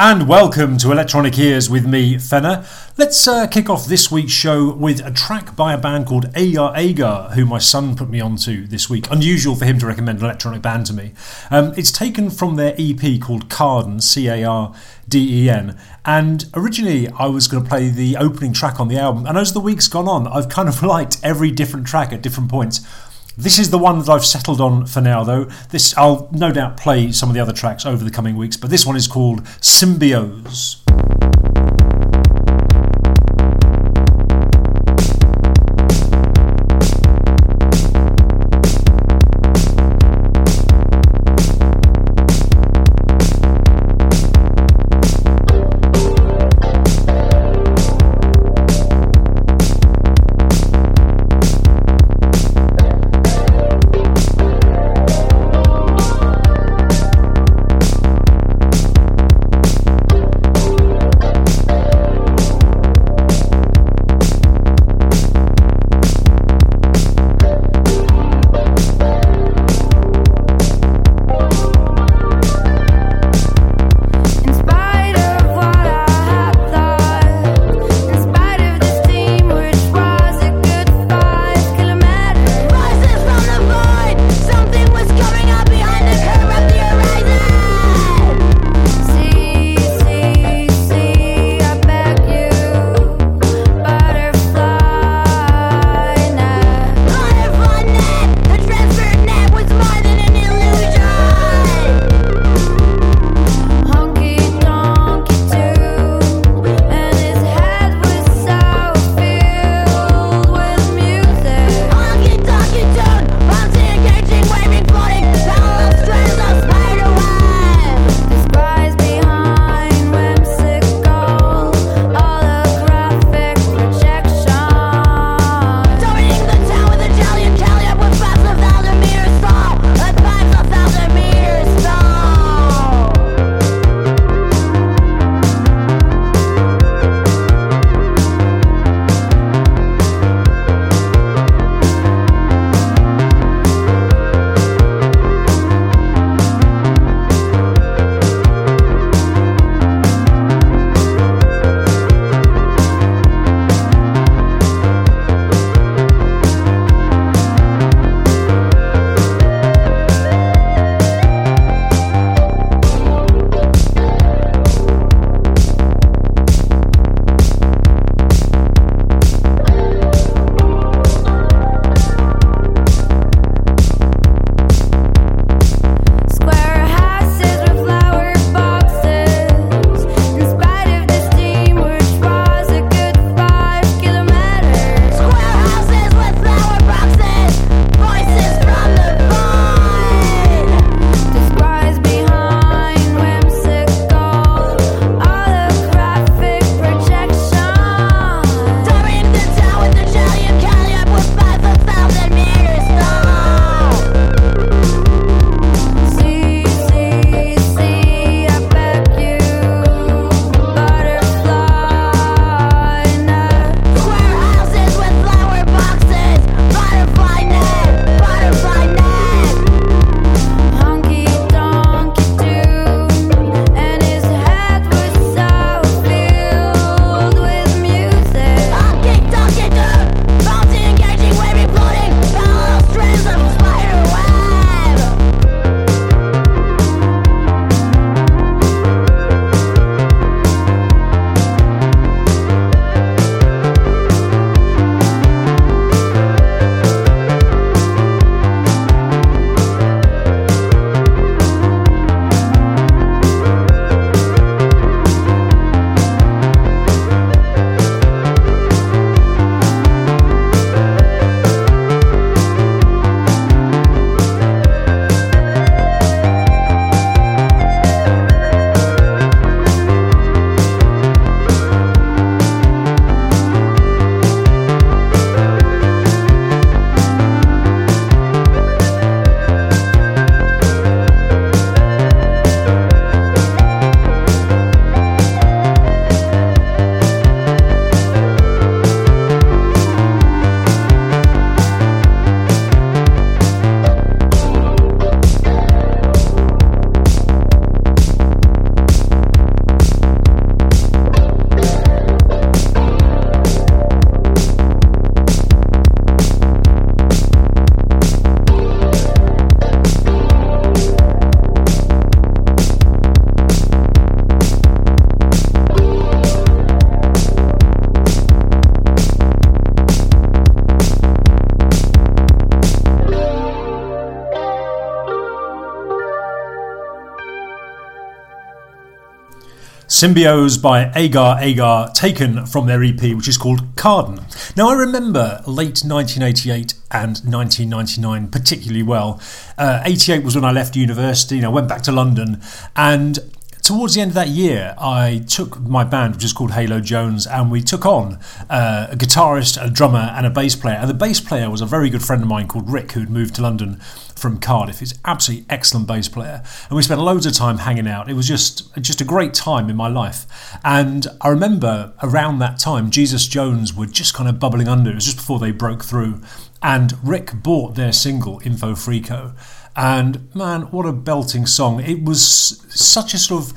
and welcome to Electronic Ears with me, Fenner. Let's uh, kick off this week's show with a track by a band called Agar Agar, who my son put me onto this week. Unusual for him to recommend an electronic band to me. Um, it's taken from their EP called Carden, C A R D E N. And originally, I was going to play the opening track on the album. And as the week's gone on, I've kind of liked every different track at different points. This is the one that I've settled on for now, though. This I'll no doubt play some of the other tracks over the coming weeks, but this one is called Symbiose. Symbiose by Agar Agar, taken from their EP, which is called Carden. Now, I remember late 1988 and 1999 particularly well. Uh, 88 was when I left university, and I went back to London, and towards the end of that year, I took my band, which is called Halo Jones, and we took on uh, a guitarist, a drummer, and a bass player. And the bass player was a very good friend of mine called Rick, who'd moved to London from Cardiff. He's an absolutely excellent bass player, and we spent loads of time hanging out. It was just just a great time in my life. And I remember around that time, Jesus Jones were just kind of bubbling under. It was just before they broke through, and Rick bought their single Info Freako and man, what a belting song! It was such a sort of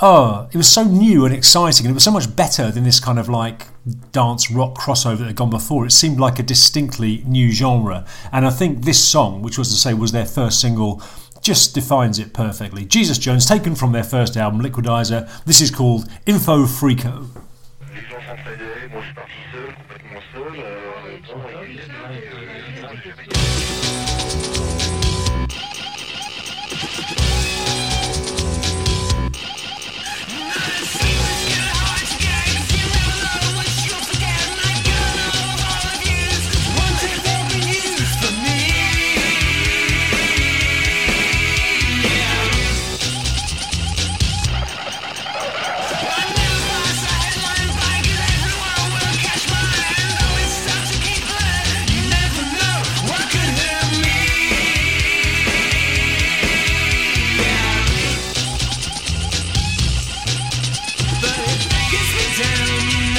oh, it was so new and exciting, and it was so much better than this kind of like dance rock crossover that had gone before. It seemed like a distinctly new genre, and I think this song, which was to say was their first single, just defines it perfectly. Jesus Jones, taken from their first album, Liquidizer. This is called Info Freako. down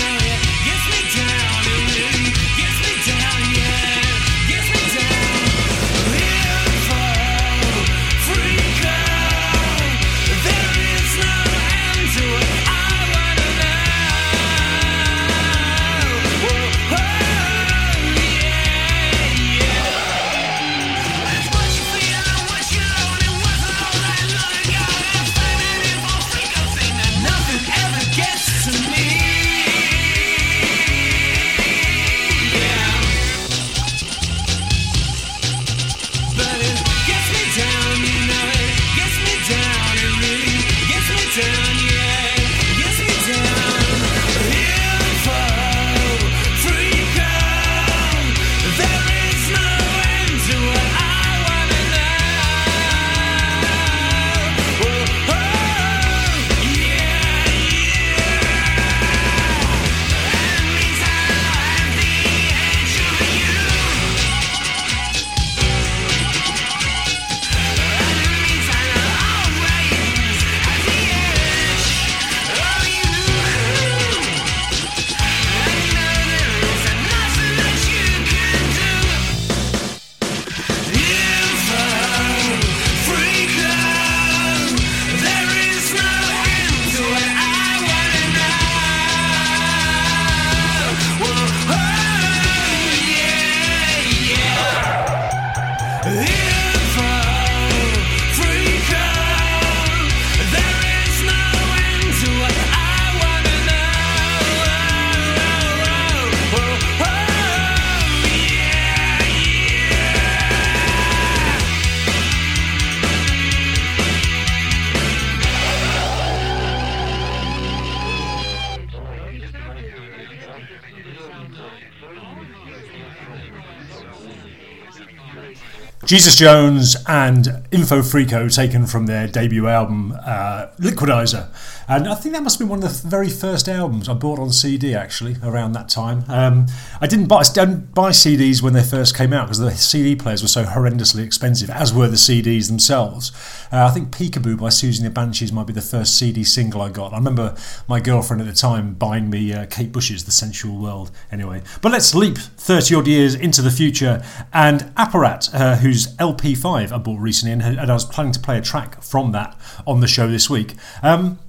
Jesus Jones and Info Freako taken from their debut album uh, Liquidizer. And I think that must have been one of the very first albums I bought on CD actually around that time. Um, I didn't buy, didn't buy CDs when they first came out because the CD players were so horrendously expensive, as were the CDs themselves. Uh, I think Peekaboo by Siouxsie and the Banshees might be the first CD single I got. I remember my girlfriend at the time buying me uh, Kate Bush's The Sensual World anyway. But let's leap 30 odd years into the future and Apparat, uh, whose LP5 I bought recently, and, and, I was planning to play a track from that on the show this week. Um,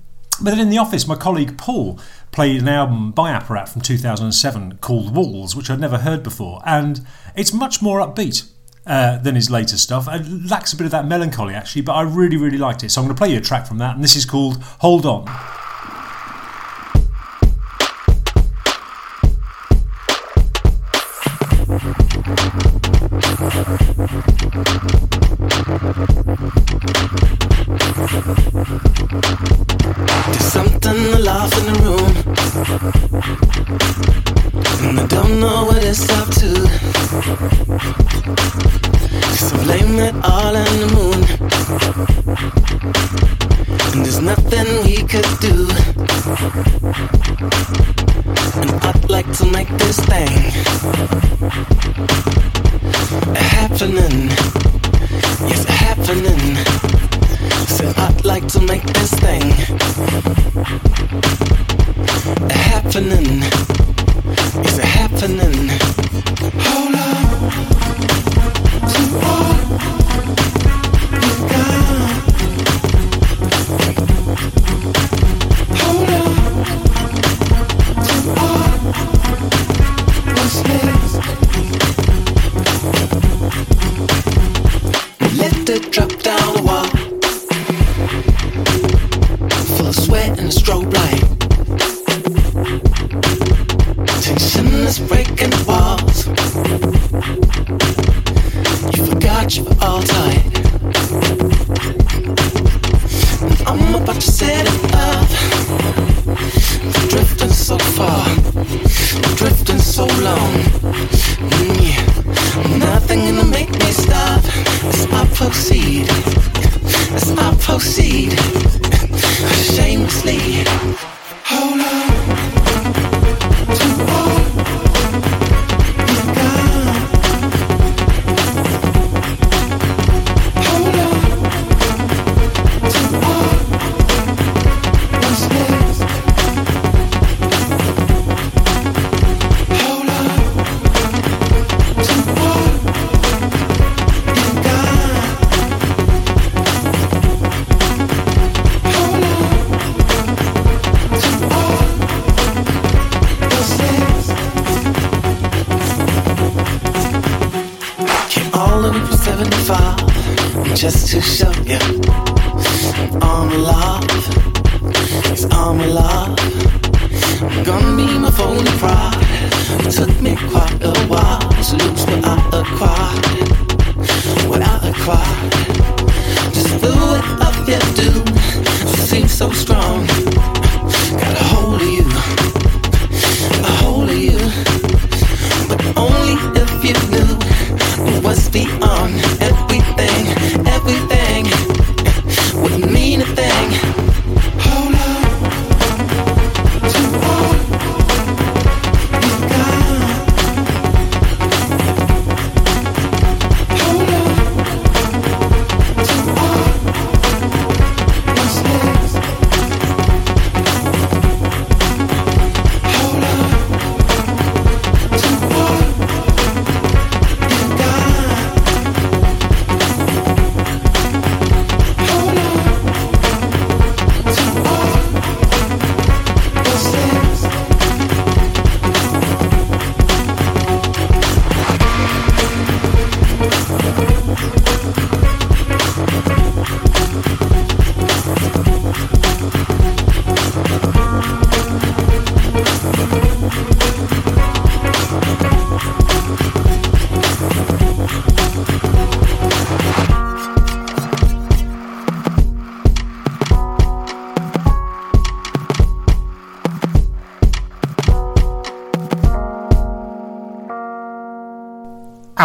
but then in the office, my colleague Paul played an album by Apparat from 2007 called Walls, which I'd never heard before, and it's much more upbeat. Uh, than his later stuff. It lacks a bit of that melancholy actually, but I really, really liked it. So I'm going to play you a track from that, and this is called Hold On. I don't know what it's up to. So blame it all on the moon. And there's nothing we could do. And I'd like to make this thing happening. Yes, happening. Said I'd like to make this thing happening. Is it happening? Hold on to all you got.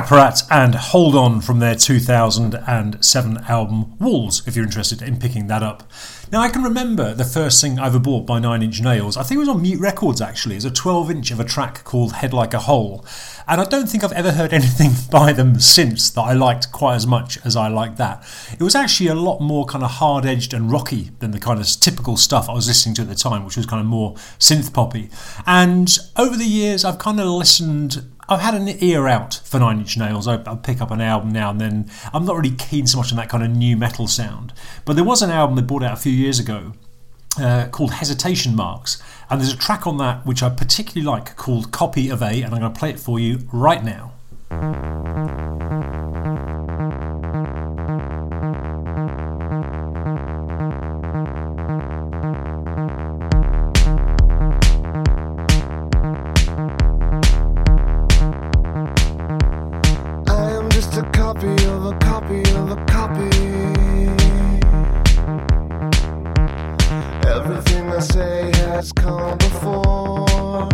Apparat and Hold On from their 2007 album Walls, if you're interested in picking that up. Now, I can remember the first thing I ever bought by Nine Inch Nails. I think it was on Mute Records actually. It's a 12 inch of a track called Head Like a Hole. And I don't think I've ever heard anything by them since that I liked quite as much as I liked that. It was actually a lot more kind of hard edged and rocky than the kind of typical stuff I was listening to at the time, which was kind of more synth poppy. And over the years, I've kind of listened I've had an ear out for Nine Inch Nails. I, I, pick up an album now and then. I'm not really keen so much on that kind of nu metal sound. But there was an album they brought out a few years ago uh, called Hesitation Marks. And there's a track on that which I particularly like called Copy of A, and I'm going to play it for you right now. copy of a copy of a copy. Everything I say has come before.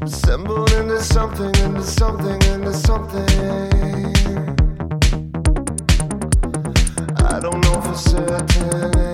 Assembled into something, into something, into something. I don't know for certain.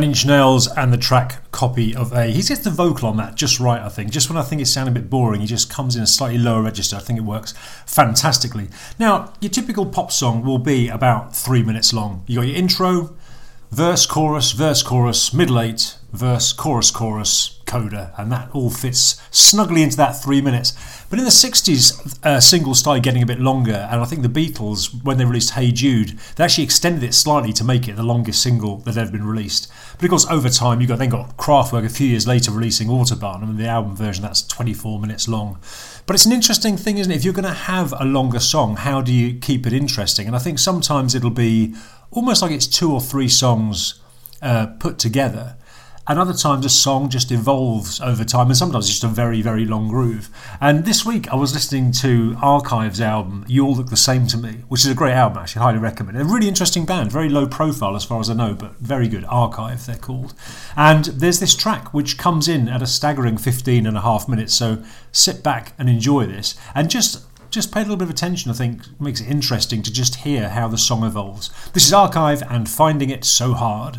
Nine Inch Nails and the track copy of A. He gets the vocal on that just right, I think. Just when I think it's sounding a bit boring, he just comes in a slightly lower register. I think it works fantastically. Now, your typical pop song will be about three minutes long. You got your intro, verse, chorus, verse, chorus, middle eight, verse, chorus, chorus, coda, and that all fits snugly into that three minutes. But in the 60s, uh, singles started getting a bit longer, and I think the Beatles, when they released Hey Jude, they actually extended it slightly to make it the longest single that had ever been released. But of course, over time, you got then got Kraftwerk a few years later releasing Autobahn, and the album version that's 24 minutes long. But it's an interesting thing, isn't it? If you're going to have a longer song, how do you keep it interesting? And I think sometimes it'll be almost like it's two or three songs uh, put together and other times a song just evolves over time, and sometimes it's just a very, very long groove. And this week I was listening to Archive's album, You All Look the Same to Me, which is a great album, actually, highly recommend. A really interesting band, very low profile as far as I know, but very good. Archive, they're called. And there's this track which comes in at a staggering 15 and a half minutes, so sit back and enjoy this. And just just pay a little bit of attention, I think makes it interesting to just hear how the song evolves. This is Archive and Finding It So Hard.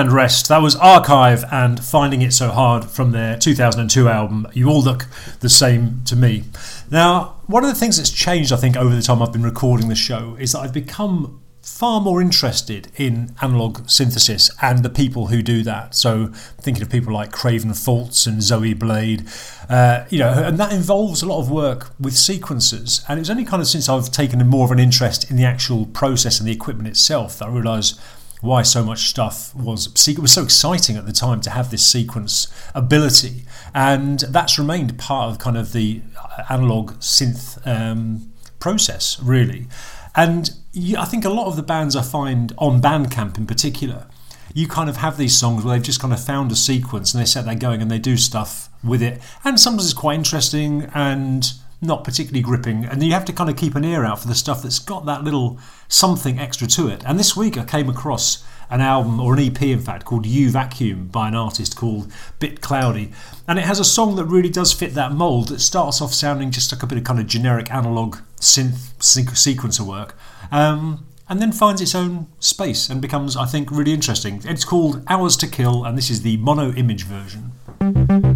And rest. That was Archive and Finding It So Hard from their 2002 album, You All Look the Same to Me. Now, one of the things that's changed, I think, over the time I've been recording the show is that I've become far more interested in analog synthesis and the people who do that. So, thinking of people like Craven Faults and Zoe Blade, uh, you know, and that involves a lot of work with sequencers. And it was only kind of since I've taken more of an interest in the actual process and the equipment itself that I realised why so much stuff was it was so exciting at the time to have this sequence ability, and that's remained part of kind of the analog synth um, process really. And I think a lot of the bands I find on Bandcamp in particular, you kind of have these songs where they've just kind of found a sequence and they set that going and they do stuff with it, and sometimes it's quite interesting and not particularly gripping, and you have to kind of keep an ear out for the stuff that's got that little something extra to it. And this week I came across an album, or an EP in fact, called You Vacuum by an artist called Bit Cloudy. And it has a song that really does fit that mould. that starts off sounding just like a bit of kind of generic analog synth sequencer work. Um, and then finds its own space and becomes, I think, really interesting. It's called Hours to Kill, and this is the mono image version.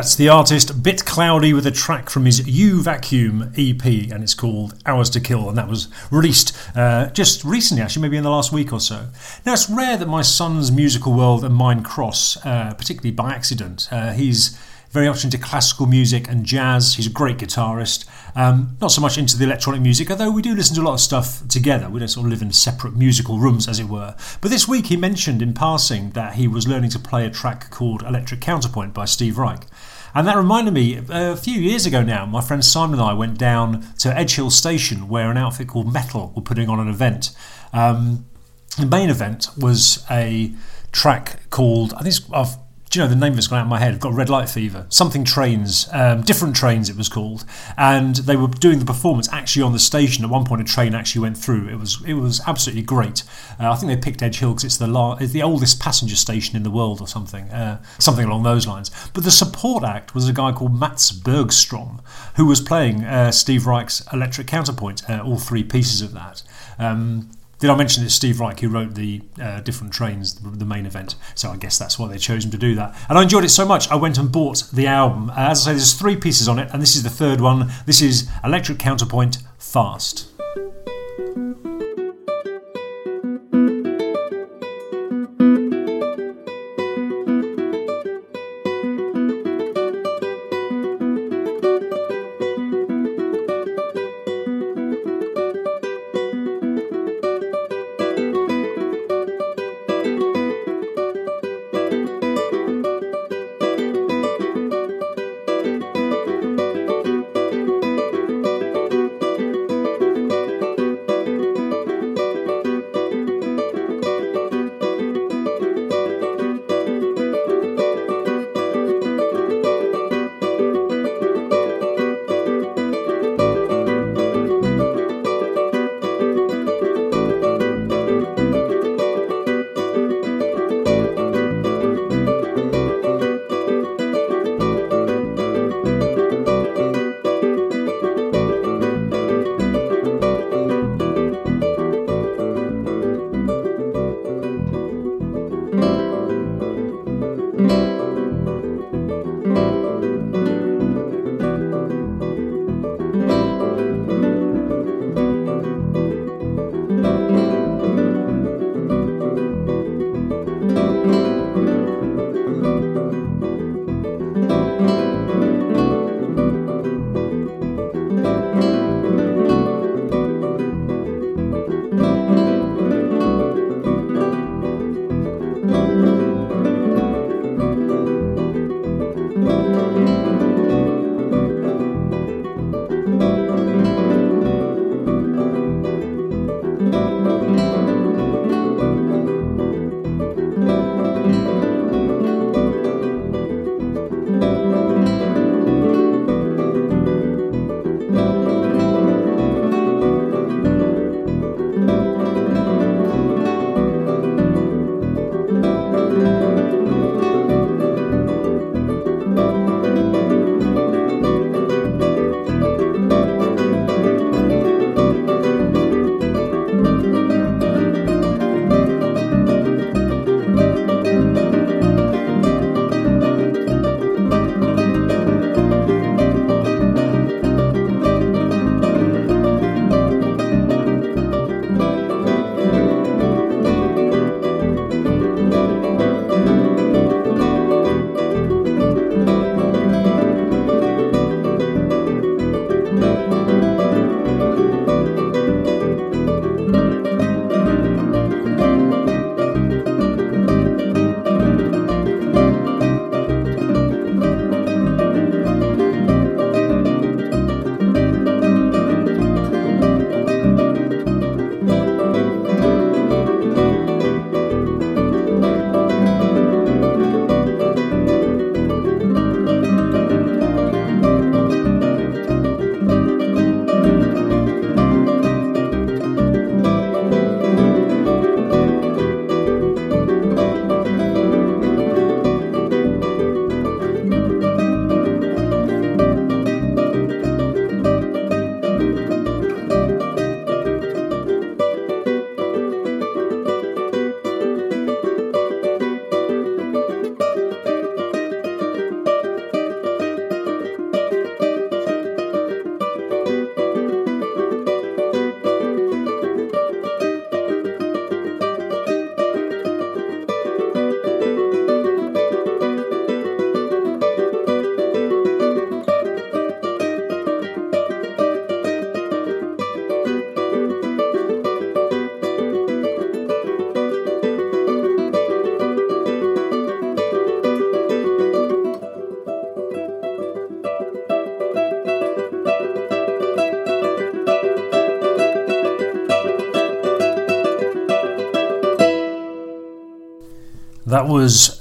That's the artist Bit Cloudy with a track from his U Vacuum EP, and it's called Hours to Kill, and that was released uh, just recently, actually, maybe in the last week or so. Now, it's rare that my son's musical world and mine cross, uh, particularly by accident. Uh, he's very much into classical music and jazz. He's a great guitarist. Um, not so much into the electronic music, although we do listen to a lot of stuff together. We don't sort of live in separate musical rooms, as it were. But this week he mentioned in passing that he was learning to play a track called Electric Counterpoint by Steve Reich. And that reminded me, a few years ago now, my friend Simon and I went down to Edge Hill Station where an outfit called Metal were putting on an event. Um, the main event was a track called, I think I've do you know the name of it's gone out of my head? I've got red light fever. Something trains, um, different trains it was called, and they were doing the performance actually on the station. At one point, a train actually went through. It was it was absolutely great. Uh, I think they picked Edge Hill because it's the la- it's the oldest passenger station in the world or something, uh, something along those lines. But the support act was a guy called Mats Bergstrom, who was playing uh, Steve Reich's Electric Counterpoint, uh, all three pieces of that. Um, did I mention it's Steve Reich who wrote the uh, different trains, the, main event? So I guess that's why they chose him to do that. And I enjoyed it so much, I went and bought the album. As I say, there's three pieces on it, and this is the third one. This is Electric Counterpoint Fast.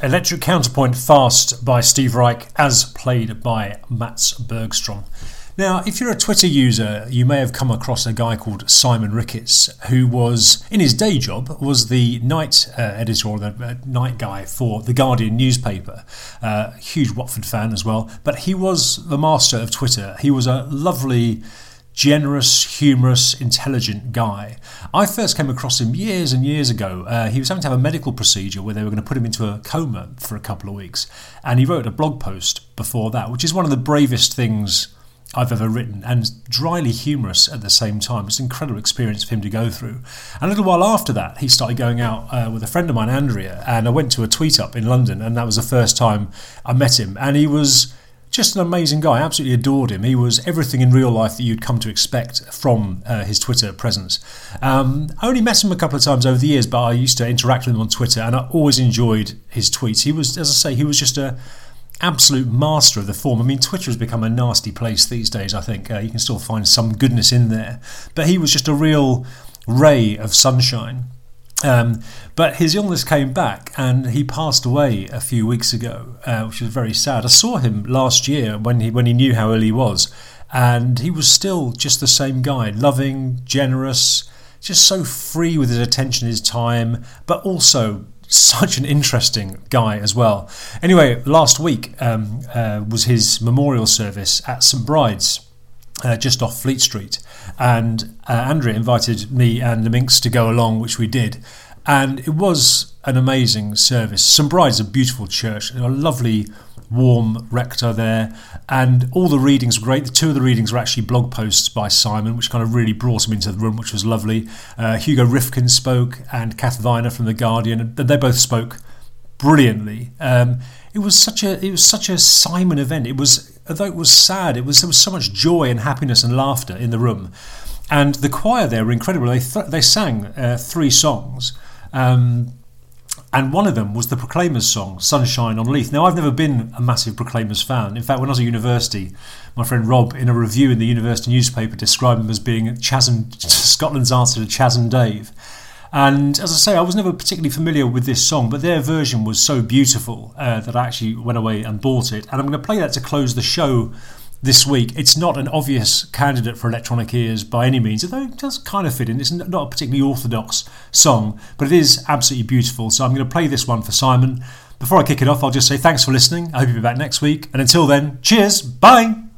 Electric Counterpoint Fast by Steve Reich as played by Mats Bergstrom. Now, if you're a Twitter user, you may have come across a guy called Simon Ricketts, who was, in his day job, was the night uh, editor or the uh, night guy for the Guardian newspaper. Uh, huge Watford fan as well, but he was the master of Twitter. He was a lovely generous, humorous, intelligent guy. I first came across him years and years ago. Uh, he was having to have a medical procedure where they were going to put him into a coma for a couple of weeks. And he wrote a blog post before that, which is one of the bravest things I've ever written and dryly humorous at the same time. It's an incredible experience for him to go through. And a little while after that, he started going out uh, with a friend of mine, Andrea, and I went to a tweet up in London, and that was the first time I met him. And he was just an amazing guy. I absolutely adored him. He was everything in real life that you'd come to expect from uh, his Twitter presence. Um, I only met him a couple of times over the years, but I used to interact with him on Twitter, and I always enjoyed his tweets. He was, as I say, he was just a absolute master of the form. I mean, Twitter has become a nasty place these days. I think uh, you can still find some goodness in there, but he was just a real ray of sunshine. Um, but his illness came back and he passed away a few weeks ago, uh, which was very sad. I saw him last year when he when he knew how ill he was, and he was still just the same guy, loving, generous, just so free with his attention, his time, but also such an interesting guy as well. Anyway, last week um, uh, was his memorial service at St Bride's. Uh, just off Fleet Street, and uh, Andrea invited me and the Minx to go along, which we did, and it was an amazing service. St Bride's a beautiful church, a lovely warm rector there, and all the readings were great. The two of the readings were actually blog posts by Simon, which kind of really brought him into the room, which was lovely. Uh, Hugo Rifkin spoke, and Kath Viner from the Guardian, and they both spoke brilliantly. Um, it was such a it was such a Simon event. It was although it was sad, it was there was so much joy and happiness and laughter in the room, and the choir there were incredible. They th- they sang uh, three songs. Um, and one of them was the Proclaimers song, Sunshine on Leith. Now, I've never been a massive Proclaimers fan. In fact, when I was at university, my friend Rob, in a review in the university newspaper, described them as being Chas and, Scotland's answer to Chas and Dave. And as I say, I was never particularly familiar with this song, but their version was so beautiful uh, that I actually went away and bought it. And I'm going to play that to close the show this week. It's not an obvious candidate for electronic ears by any means, although it does kind of fit in. It's not a particularly orthodox song, but it is absolutely beautiful. So I'm going to play this one for Simon. Before I kick it off, I'll just say thanks for listening. I hope you'll be back next week. And until then, cheers. Bye.